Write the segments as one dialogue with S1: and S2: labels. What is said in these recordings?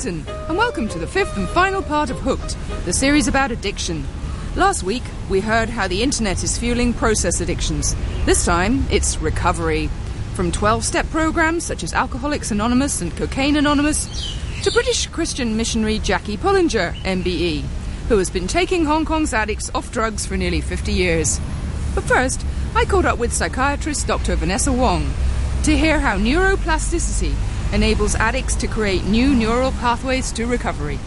S1: Clinton, and welcome to the fifth and final part of Hooked, the series about addiction. Last week, we heard how the internet is fueling process addictions. This time, it's recovery. From 12 step programs such as Alcoholics Anonymous and Cocaine Anonymous, to British Christian missionary Jackie Pullinger, MBE, who has been taking Hong Kong's addicts off drugs for nearly 50 years. But first, I caught up with psychiatrist Dr. Vanessa Wong to hear how neuroplasticity enables addicts to create new neural pathways to recovery.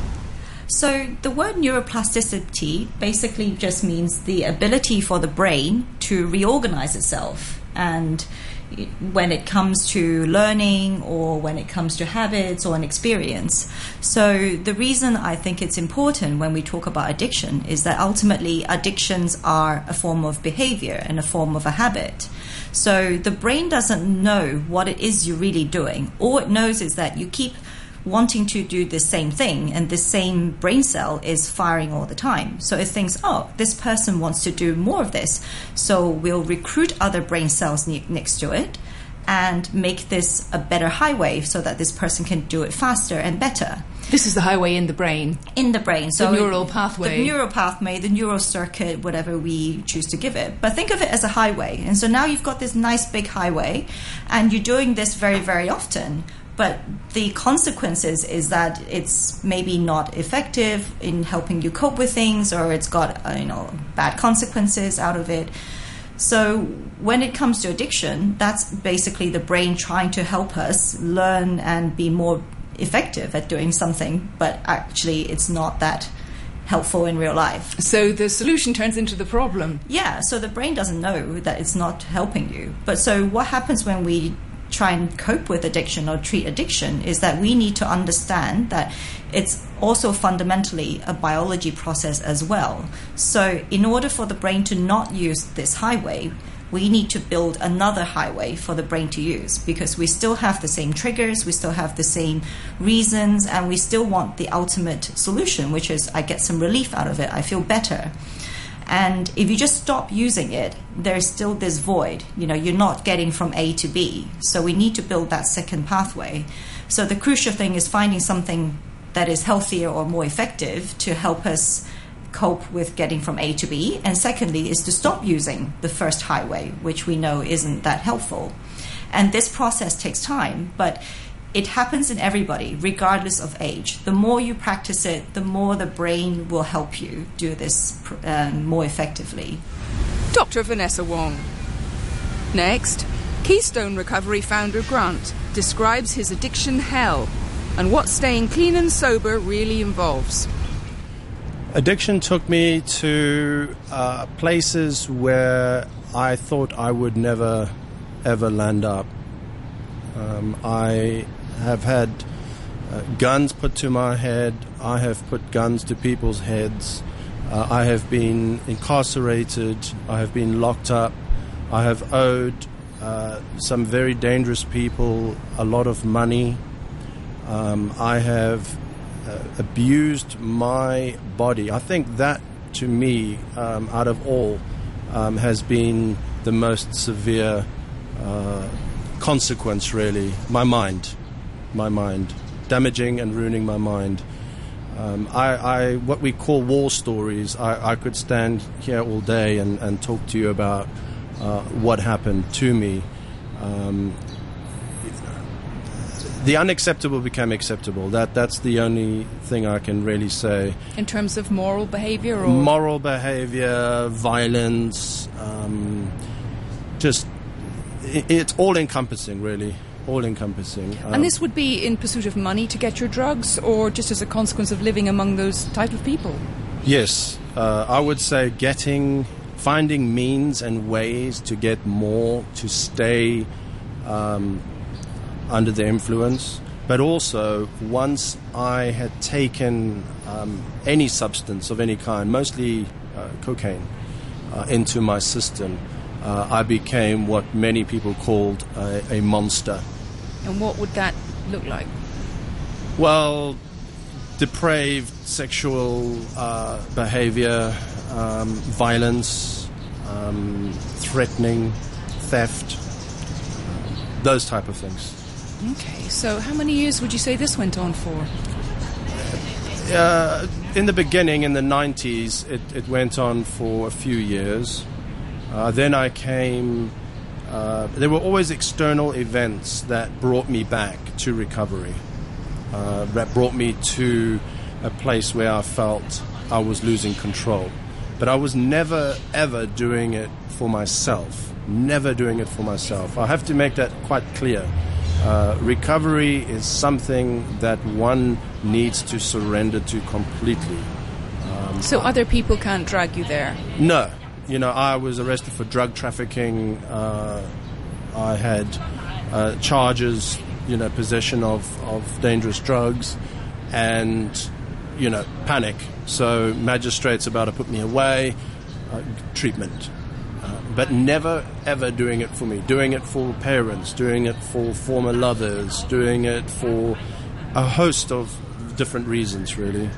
S2: So, the word neuroplasticity basically just means the ability for the brain to reorganize itself. And when it comes to learning or when it comes to habits or an experience. So, the reason I think it's important when we talk about addiction is that ultimately addictions are a form of behavior and a form of a habit. So the brain doesn't know what it is you're really doing. All it knows is that you keep wanting to do the same thing and the same brain cell is firing all the time. So it thinks, oh, this person wants to do more of this. So we'll recruit other brain cells ne- next to it and make this a better highway so that this person can do it faster and better.
S1: This is the highway in the brain.
S2: In the brain.
S1: So the neural pathway.
S2: The neural pathway, the neural circuit, whatever we choose to give it. But think of it as a highway. And so now you've got this nice big highway and you're doing this very, very often. But the consequences is that it's maybe not effective in helping you cope with things or it's got, uh, you know, bad consequences out of it. So when it comes to addiction, that's basically the brain trying to help us learn and be more effective at doing something, but actually it's not that helpful in real life.
S1: So the solution turns into the problem.
S2: Yeah, so the brain doesn't know that it's not helping you. But so what happens when we try and cope with addiction or treat addiction is that we need to understand that it's also fundamentally a biology process as well. So in order for the brain to not use this highway, we need to build another highway for the brain to use because we still have the same triggers, we still have the same reasons, and we still want the ultimate solution, which is I get some relief out of it, I feel better. And if you just stop using it, there's still this void. You know, you're not getting from A to B. So we need to build that second pathway. So the crucial thing is finding something that is healthier or more effective to help us cope with getting from A to B. And secondly, is to stop using the first highway, which we know isn't that helpful. And this process takes time, but it happens in everybody, regardless of age. The more you practice it, the more the brain will help you do this um, more effectively.
S1: Dr. Vanessa Wong. Next, Keystone Recovery founder Grant describes his addiction hell and what staying clean and sober really involves.
S3: Addiction took me to uh, places where I thought I would never, ever land up. Um, I have had uh, guns put to my head. I have put guns to people's heads. Uh, I have been incarcerated. I have been locked up. I have owed uh, some very dangerous people a lot of money. Um, I have uh, abused my body. I think that, to me, um, out of all, um, has been the most severe uh, consequence, really. My mind, my mind, damaging and ruining my mind. Um, I, I, what we call war stories. I, I could stand here all day and, and talk to you about uh, what happened to me. Um, the unacceptable became acceptable. That that's the only thing I can really say.
S1: In terms of moral behavior, or
S3: moral behavior, violence, um, just it, it's all encompassing, really. All encompassing.
S1: Um, and this would be in pursuit of money to get your drugs, or just as a consequence of living among those type of people.
S3: Yes, uh, I would say getting, finding means and ways to get more, to stay. Um, under the influence. But also, once I had taken um, any substance of any kind, mostly uh, cocaine, uh, into my system, uh, I became what many people called a, a monster.
S1: And what would that look like?
S3: Well, depraved sexual uh, behavior, um, violence, um, threatening, theft, those type of things.
S1: Okay, so how many years would you say this went on for?
S3: Uh, in the beginning, in the 90s, it, it went on for a few years. Uh, then I came. Uh, there were always external events that brought me back to recovery, uh, that brought me to a place where I felt I was losing control. But I was never, ever doing it for myself. Never doing it for myself. I have to make that quite clear. Uh, recovery is something that one needs to surrender to completely.
S1: Um, so other people can't drag you there?
S3: No, you know, I was arrested for drug trafficking. Uh, I had uh, charges, you know, possession of, of dangerous drugs, and you know, panic. So magistrates about to put me away, uh, treatment. Uh, but never ever doing it for me. Doing it for parents, doing it for former lovers, doing it for a host of different reasons, really.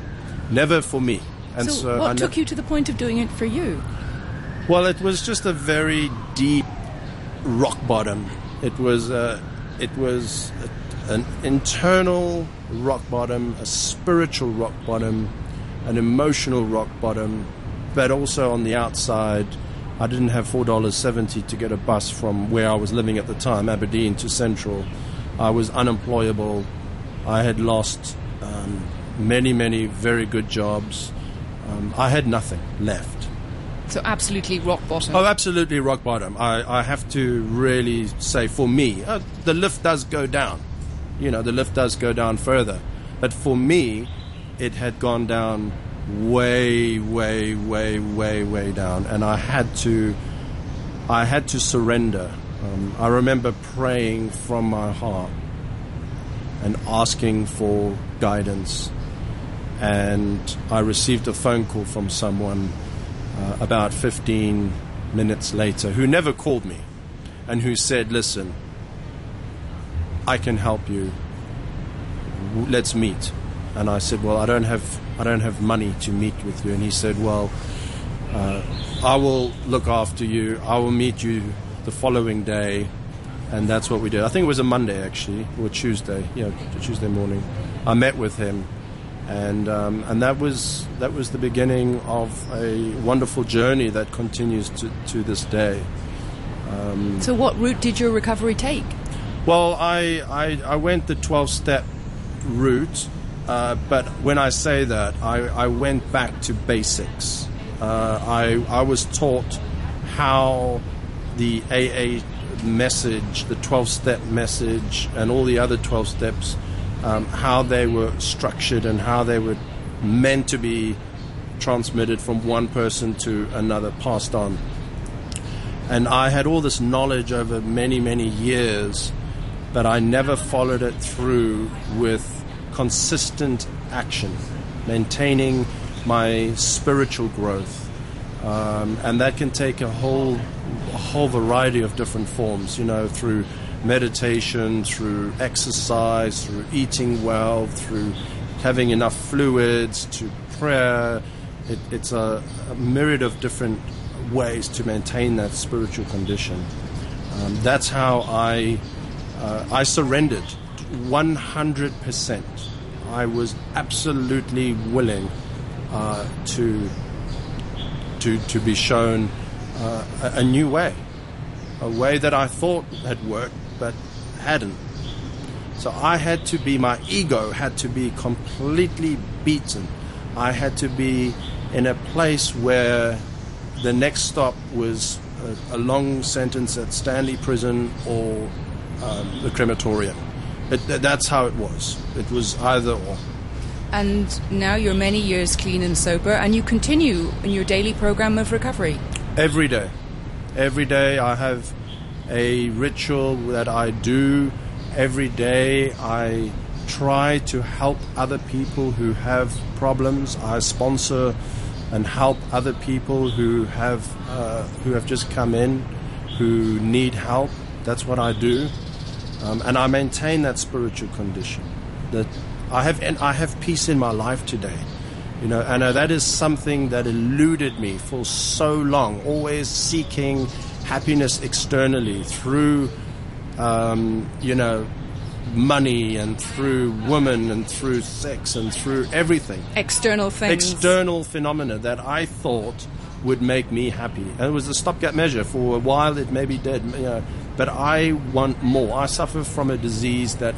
S3: Never for me.
S1: And so, so what I took ne- you to the point of doing it for you?
S3: Well, it was just a very deep rock bottom. It was uh, it was a, an internal rock bottom, a spiritual rock bottom, an emotional rock bottom, but also on the outside. I didn't have four dollars seventy to get a bus from where I was living at the time, Aberdeen to Central. I was unemployable. I had lost um, many, many very good jobs. Um, I had nothing left.
S1: So absolutely rock bottom.
S3: Oh, absolutely rock bottom. I, I have to really say, for me, uh, the lift does go down. You know, the lift does go down further. But for me, it had gone down way, way, way, way, way down, and I had to, I had to surrender. Um, I remember praying from my heart and asking for guidance, and I received a phone call from someone uh, about 15 minutes later who never called me and who said, Listen, I can help you. Let's meet. And I said, Well, I don't have, I don't have money to meet with you. And he said, Well, uh, I will look after you. I will meet you the following day. And that's what we did. I think it was a Monday, actually, or Tuesday. Yeah, Tuesday morning. I met with him and um, and that was that was the beginning of a wonderful journey that continues to, to this day.
S1: Um, so, what route did your recovery take?
S3: Well, I I, I went the twelve step route, uh, but when I say that, I, I went back to basics. Uh, I I was taught how the AA message, the twelve step message, and all the other twelve steps um, how they were structured and how they were meant to be transmitted from one person to another, passed on. And I had all this knowledge over many, many years, but I never followed it through with consistent action, maintaining my spiritual growth. Um, and that can take a whole, a whole variety of different forms, you know, through meditation, through exercise, through eating well, through having enough fluids, to prayer. It, it's a, a, myriad of different ways to maintain that spiritual condition. Um, that's how I uh, I surrendered 100%. I was absolutely willing uh, to to to be shown uh, a, a new way, a way that I thought had worked, hadn't. So I had to be, my ego had to be completely beaten. I had to be in a place where the next stop was a, a long sentence at Stanley Prison or um, the crematorium. It, that's how it was. It was either or.
S1: And now you're many years clean and sober, and you continue in your daily program of recovery.
S3: Every day. Every day I have a ritual that I do every day. I try to help other people who have problems. I sponsor and help other people who have uh, who have just come in, who need help. That's what I do, um, and I maintain that spiritual condition. That I have, and I have peace in my life today. You know, and uh, that is something that eluded me for so long. Always seeking happiness externally through, um, you know, money and through women and through sex and through everything.
S1: External things.
S3: External phenomena that I thought would make me happy. And it was a stopgap measure. For a while, it maybe did, you know, but I want more. I suffer from a disease that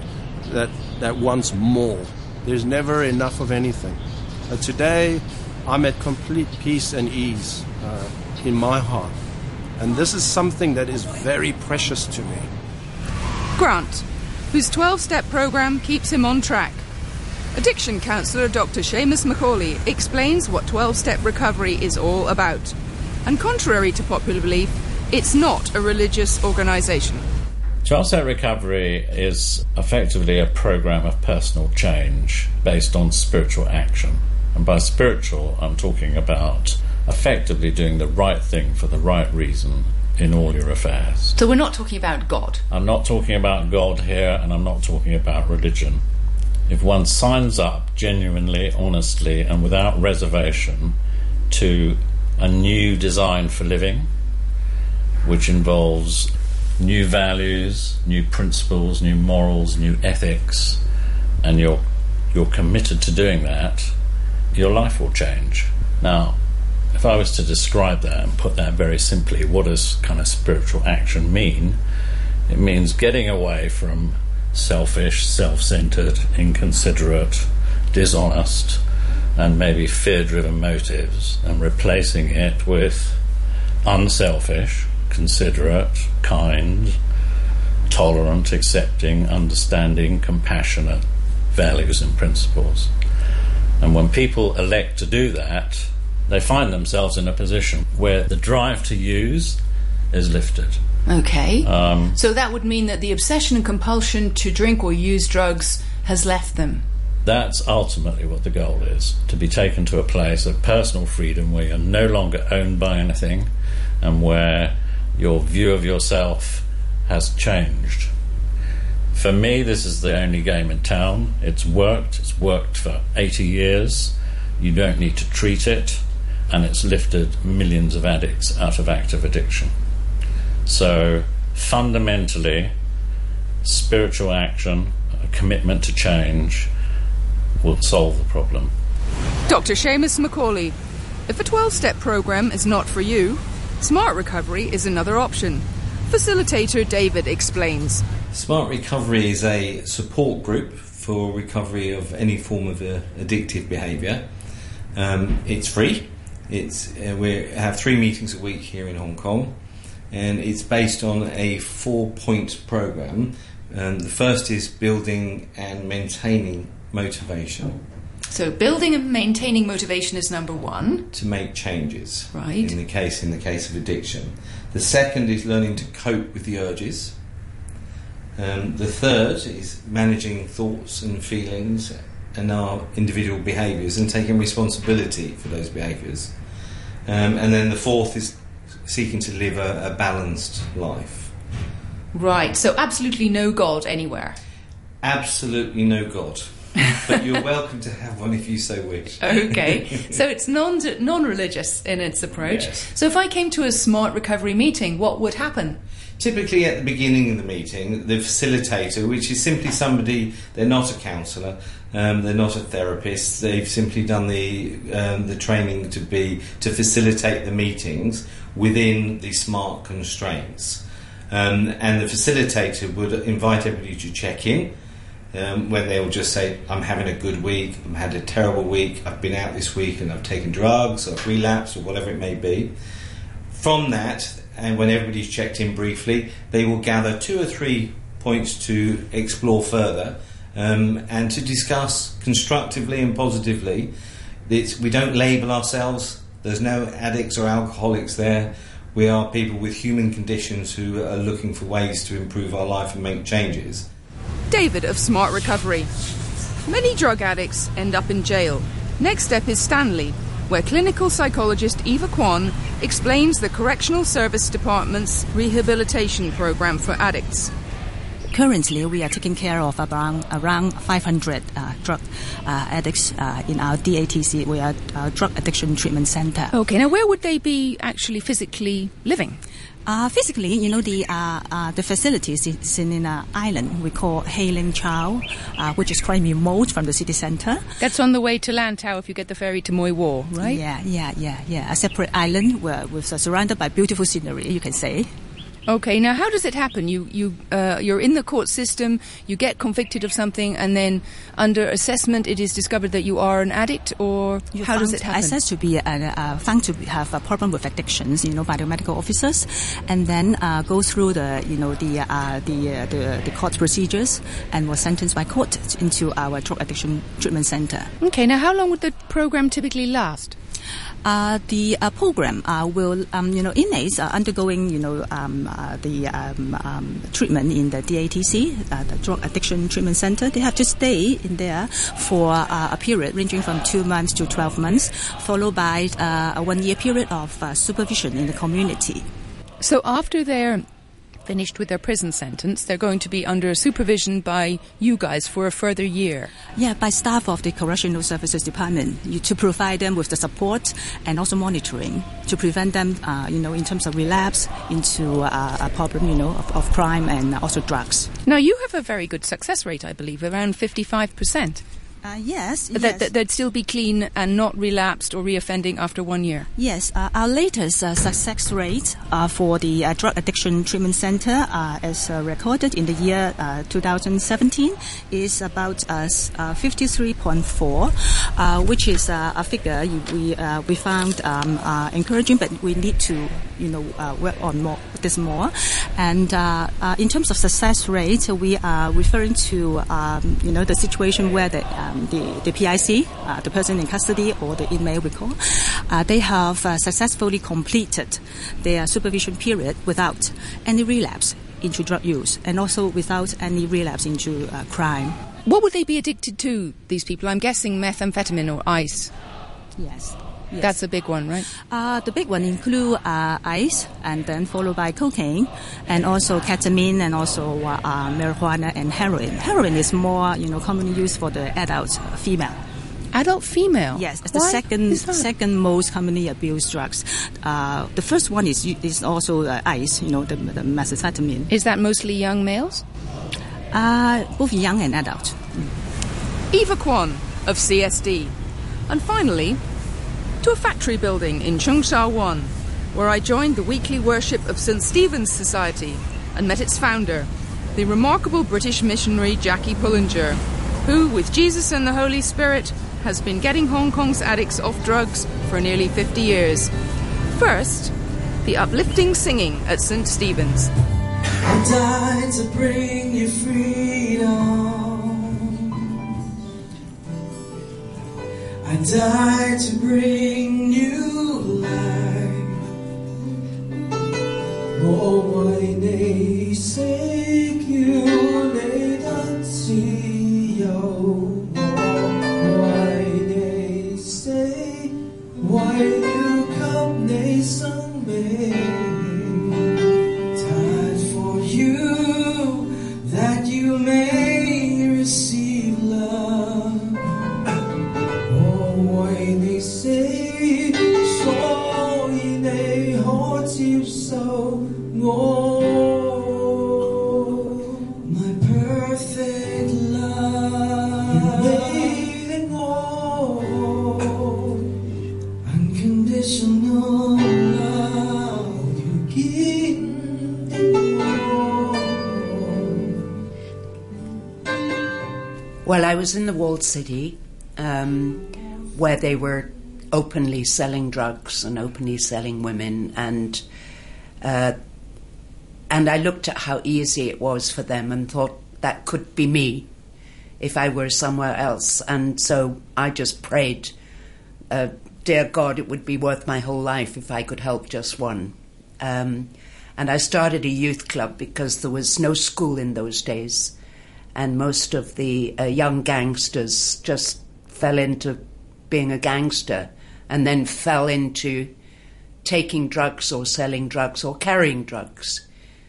S3: that that wants more. There's never enough of anything. But today, I'm at complete peace and ease uh, in my heart, and this is something that is very precious to me.
S1: Grant, whose 12 step program keeps him on track. Addiction counsellor Dr. Seamus Macaulay explains what 12 step recovery is all about. And contrary to popular belief, it's not a religious organisation.
S4: 12 step recovery is effectively a program of personal change based on spiritual action. And by spiritual, I'm talking about effectively doing the right thing for the right reason in all your affairs.
S1: So we're not talking about God.
S4: I'm not talking about God here, and I'm not talking about religion. If one signs up genuinely, honestly, and without reservation to a new design for living, which involves new values, new principles, new morals, new ethics, and you're you're committed to doing that, your life will change. Now, if I was to describe that and put that very simply, what does kind of spiritual action mean? It means getting away from selfish, self centered, inconsiderate, dishonest, and maybe fear driven motives and replacing it with unselfish, considerate, kind, tolerant, accepting, understanding, compassionate values and principles. And when people elect to do that, they find themselves in a position where the drive to use is lifted.
S1: Okay. Um, so that would mean that the obsession and compulsion to drink or use drugs has left them.
S4: That's ultimately what the goal is to be taken to a place of personal freedom where you're no longer owned by anything and where your view of yourself has changed. For me, this is the only game in town. It's worked, it's worked for 80 years. You don't need to treat it and it's lifted millions of addicts out of active addiction. So, fundamentally, spiritual action, a commitment to change, will solve the problem.
S1: Dr. Seamus Macaulay. If a 12 step program is not for you, Smart Recovery is another option. Facilitator David explains.
S5: Smart Recovery is a support group for recovery of any form of uh, addictive behaviour. Um, it's free, it's uh, we have three meetings a week here in Hong Kong, and it's based on a four-point program. Um, the first is building and maintaining motivation.
S1: So building and maintaining motivation is number one.
S5: To make changes.
S1: Right.
S5: In the case in the case of addiction. The second is learning to cope with the urges. Um, the third is managing thoughts and feelings and our individual behaviours and taking responsibility for those behaviours. Um, and then the fourth is seeking to live a, a balanced life.
S1: Right, so absolutely no God anywhere.
S5: Absolutely no God. but you're welcome to have one if you so wish.
S1: okay, so it's non non religious in its approach.
S5: Yes.
S1: So if I came to a smart recovery meeting, what would happen?
S5: Typically, at the beginning of the meeting, the facilitator, which is simply somebody, they're not a counsellor, um, they're not a therapist. They've simply done the um, the training to be to facilitate the meetings within the smart constraints. Um, and the facilitator would invite everybody to check in. Um, when they'll just say, I'm having a good week, I've had a terrible week, I've been out this week and I've taken drugs or I've relapsed or whatever it may be. From that, and when everybody's checked in briefly, they will gather two or three points to explore further um, and to discuss constructively and positively. It's, we don't label ourselves, there's no addicts or alcoholics there. We are people with human conditions who are looking for ways to improve our life and make changes.
S1: David of Smart Recovery. Many drug addicts end up in jail. Next step is Stanley, where clinical psychologist Eva Kwan explains the Correctional Service Department's rehabilitation program for addicts.
S6: Currently, we are taking care of around around 500 uh, drug uh, addicts uh, in our DATC. We are a drug addiction treatment center.
S1: Okay, now where would they be actually physically living?
S6: Uh, physically, you know, the uh, uh, the facilities is in an island we call Hei Ling Chau, uh, which is quite remote from the city center.
S1: That's on the way to Lantau if you get the ferry to Mui Wo, right?
S6: Yeah, yeah, yeah, yeah. A separate island where, with uh, surrounded by beautiful scenery, you can say.
S1: Okay, now how does it happen? You you uh, you're in the court system, you get convicted of something, and then under assessment, it is discovered that you are an addict, or
S6: You
S1: how does it happen?
S6: Assessed to be uh, uh, found to have a problem with addictions, you know, by the medical officers, and then uh, go through the, you know, the uh, the, uh, the the court procedures, and was sentenced by court into our drug addiction treatment center.
S1: Okay, now how long would the program typically last?
S6: Uh, the uh, program uh, will, um, you know, inmates are undergoing, you know, um, the um, um, treatment in the DATC, the Drug Addiction Treatment Center. They have to stay in there for a period ranging from two months to 12 months, followed by a one-year period of supervision in the community.
S1: So after they're finished with their prison sentence, they're going to be under supervision by you guys for a further year.
S6: Yeah, by staff of the Correctional Services Department you, to provide them with the support and also monitoring to prevent them, uh, you know, in terms of relapse into uh, a problem, you know, of, of crime and also drugs.
S1: Now you have a very good success rate, I believe, around 55%.
S6: Uh, yes,
S1: That,
S6: yes.
S1: that they'd still be clean and not relapsed or reoffending after one year.
S6: Yes, uh, our latest uh, success rate uh, for the uh, Drug Addiction Treatment Center, uh, as uh, recorded in the year uh, 2017, is about uh, uh, 53.4, uh, which is uh, a figure you- we uh, we found um, uh, encouraging, but we need to you know uh, work on more this more. And uh, uh, in terms of success rate, we are referring to um, you know the situation where the um, the, the PIC, uh, the person in custody or the inmate we call, uh, they have uh, successfully completed their supervision period without any relapse into drug use and also without any relapse into uh, crime.
S1: What would they be addicted to, these people? I'm guessing methamphetamine or ice.
S6: Yes. Yes.
S1: That's a big one, right?
S6: Uh, the big one include uh, ice, and then followed by cocaine, and also ketamine, and also uh, uh, marijuana and heroin. Heroin is more, you know, commonly used for the adult uh, female.
S1: Adult female?
S6: Yes, it's the second second most commonly abused drugs. Uh, the first one is is also uh, ice, you know, the, the methamphetamine.
S1: Is that mostly young males?
S6: Uh, both young and adult.
S1: Eva Kwan of CSD. And finally, to a factory building in Cheung Sha Wan, where I joined the weekly worship of St. Stephen's Society and met its founder, the remarkable British missionary Jackie Pullinger, who, with Jesus and the Holy Spirit, has been getting Hong Kong's addicts off drugs for nearly 50 years. First, the uplifting singing at St. Stephen's.
S7: I died to bring you freedom. I died to bring you life. Oh, my name sake you
S8: city um, where they were openly selling drugs and openly selling women, and uh, and I looked at how easy it was for them and thought that could be me if I were somewhere else, and so I just prayed, uh, dear God, it would be worth my whole life if I could help just one. Um, and I started a youth club because there was no school in those days and most of the uh, young gangsters just fell into being a gangster and then fell into taking drugs or selling drugs or carrying drugs.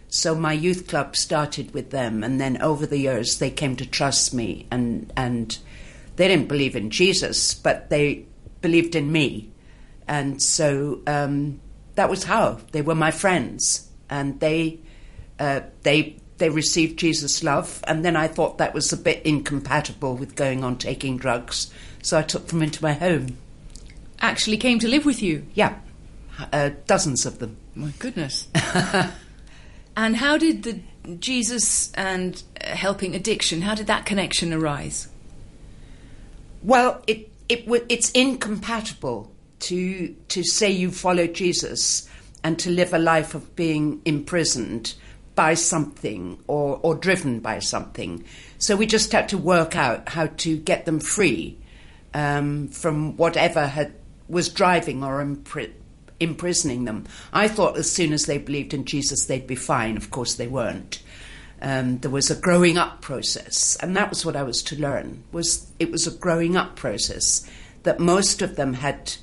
S8: So my youth club started with them, and then over the years they came to trust me, and and they didn't believe in Jesus, but they believed in me, and so um, that was how they were my friends. and they uh, they they received Jesus' love, and then I thought that was a bit incompatible with going on taking drugs, so I took them into my home.
S1: Actually, came to live with you.
S8: Yeah, uh, dozens of them.
S1: My goodness. and how did the Jesus and uh, helping addiction? How did that connection arise?
S8: Well, it it it's incompatible to to say you follow Jesus and to live a life of being imprisoned by something or or driven by something. So we just had to work out how to get them free um, from whatever had was driving or impri- imprisoning them. I thought as soon as they believed in Jesus, they'd be fine. Of course, they weren't. Um, there was a growing up process, and that was what I was to learn. Was it was a growing up process that most of them had.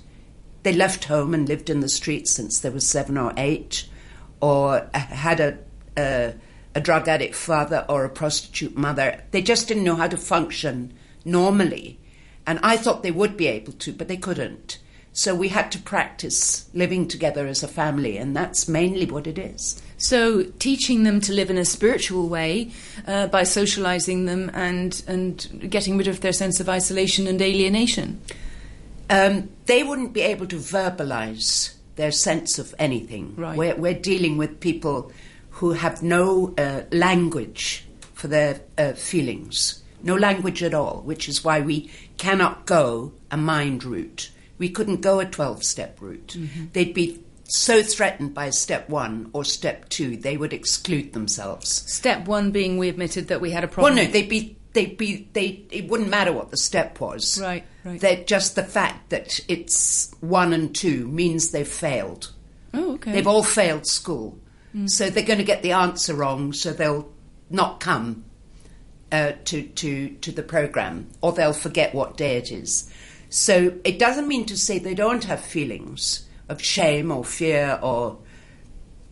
S8: They left home and lived in the streets since they were seven or eight, or had a, a a drug addict father or a prostitute mother. They just didn't know how to function normally, and I thought they would be able to, but they couldn't. So we had to practice living together as a family, and that's mainly what it is.
S1: So, teaching them to live in a spiritual way uh, by socializing them and, and getting rid of their sense of isolation and alienation.
S8: Um, they wouldn't be able to verbalize their sense of anything.
S1: Right.
S8: We're, we're dealing with people who have no uh, language for their uh, feelings, no language at all, which is why we cannot go a mind route. We couldn't go a 12 step route. They'd be so threatened by step one or step two, they would exclude themselves.
S1: Step one being we admitted that we had a problem.
S8: Well, no, they'd be, they'd be, they, it wouldn't matter what the step was.
S1: Right, right.
S8: That just the fact that it's one and two means they've failed.
S1: oh, okay.
S8: They've all failed school. So they're going to get the answer wrong, so they'll not come uh, to, to, to the program, or they'll forget what day it is. So it doesn't mean to say they don't have feelings of shame or fear or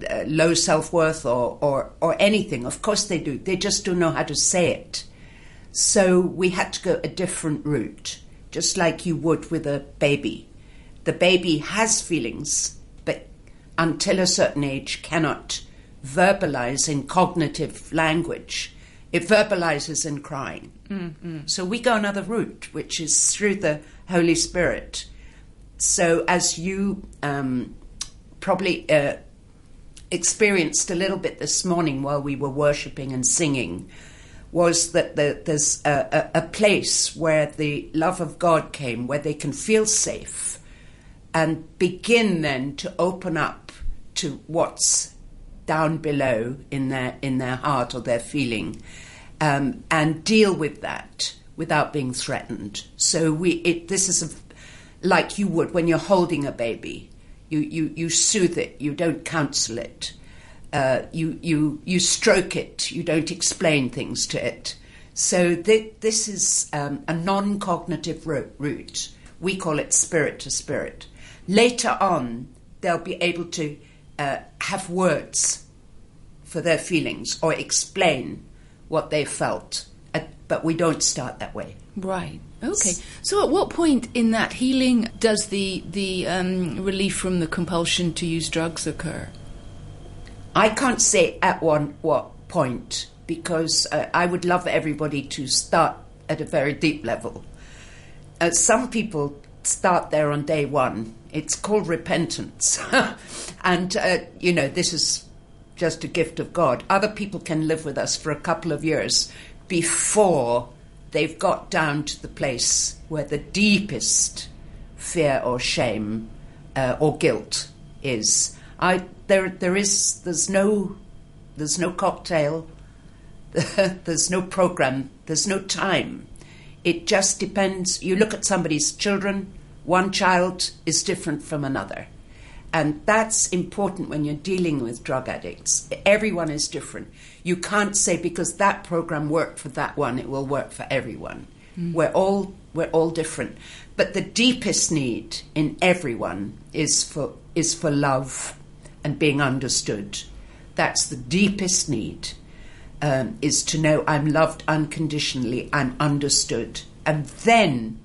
S8: uh, low self worth or, or, or anything. Of course they do. They just don't know how to say it. So we had to go a different route, just like you would with a baby. The baby has feelings, until a certain age cannot verbalize in cognitive language. It verbalizes in crying. So we go another route, which is through the Holy Spirit. So as you um, probably uh, experienced a little bit this morning while we were worshipping and singing, was that the, there's a, a, a place where the love of God came, where they can feel safe and begin then to open up to what's down below in their in their heart or their feeling, um, and deal with that without being threatened. So we it, this is a, like you would when you're holding a baby. You you you soothe it. You don't counsel it. Uh, you you you stroke it. You don't explain things to it. So th- this is um, a non-cognitive ro- route. We call it spirit to spirit. Later on, they'll be able to uh, have words for their feelings or explain what they felt. Uh, but we don't start that way.
S1: Right. Okay. So, at what point in that healing does the the um, relief from the compulsion to use drugs occur?
S8: I can't say at one what point because uh, I would love everybody to start at a very deep level. Uh, some people start there on day one. It's called repentance, and uh, you know this is just a gift of God. Other people can live with us for a couple of years before they've got down to the place where the deepest fear or shame uh, or guilt is. I there there is there's no there's no cocktail, there's no program, there's no time. It just depends. You look at somebody's children. One child is different from another. And that's important when you're dealing with drug addicts. Everyone is different. You can't say because that program worked for that one, it will work for everyone. Mm. We're all we're all different. But the deepest need in everyone is for is for love and being understood. That's the deepest need. Um, is to know I'm loved unconditionally, I'm understood, and then,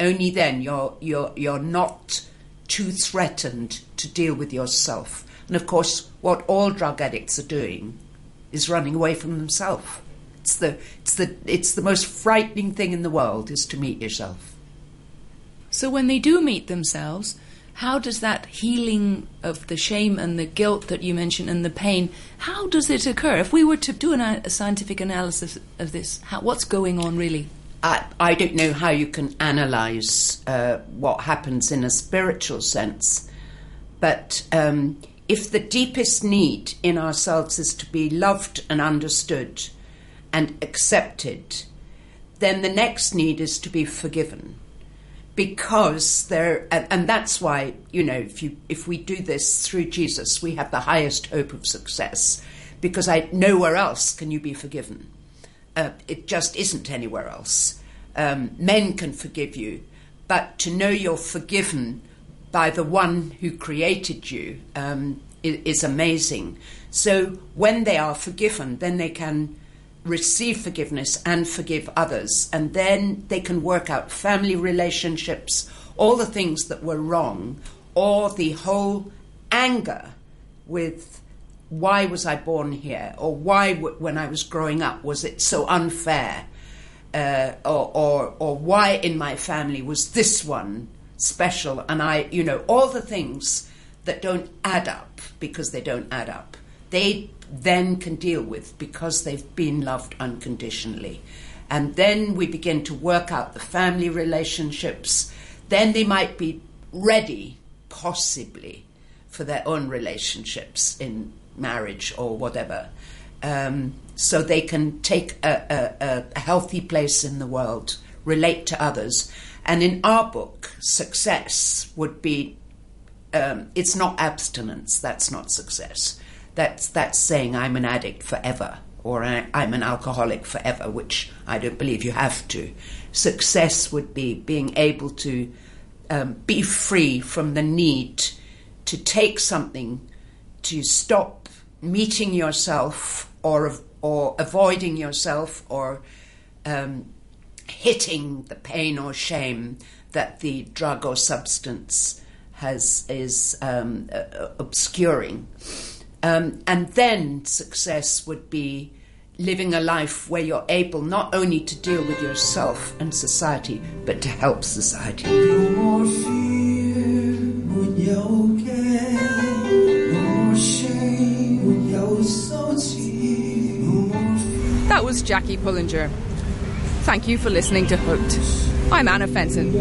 S8: only then, you're you're you're not too threatened to deal with yourself. And of course, what all drug addicts are doing is running away from themselves. It's the, it's, the, it's the most frightening thing in the world is to meet yourself.
S1: So when they do meet themselves, how does that healing of the shame and the guilt that you mentioned and the pain, how does it occur? If we were to do an, a scientific analysis of this, how, what's going on really?
S8: I, I don't know how you can analyze uh, what happens in a spiritual sense, but um, if the deepest need in ourselves is to be loved and understood and accepted, then the next need is to be forgiven because there and, and, that's why you know if you if we do this through Jesus we have the highest hope of success because I nowhere else can you be forgiven. Uh, it just isn't anywhere else. Um, men can forgive you but to know you're forgiven by the one who created you um, is, is amazing. So when they are forgiven then they can receive forgiveness and forgive others. And then they can work out family relationships, all the things that were wrong, or the whole anger with why was I born here, or why, when I was growing up, was it so unfair, uh, or, or, or why in my family was this one special, and I, you know, all the things that don't add up because they don't add up. They then can deal with because they've been loved unconditionally. And then we begin to work out the family relationships. Then they might be ready, possibly, for their own relationships in marriage or whatever. Um, so they can take a, a, a healthy place in the world, relate to others. And in our book, success would be um, it's not abstinence, that's not success that's that's saying I'm an addict forever or I'm an alcoholic forever, which I don't believe you have to. Success would be being able to um, be free from the need to take something, to stop meeting yourself or or avoiding yourself or um, hitting the pain or shame that the drug or substance has is um, uh, obscuring. Um, and then success would be living a life where you're able not only to deal with yourself and society, but to help society.
S1: That was Jackie Pullinger. Thank you for listening to Hooked. I'm Anna Fenton.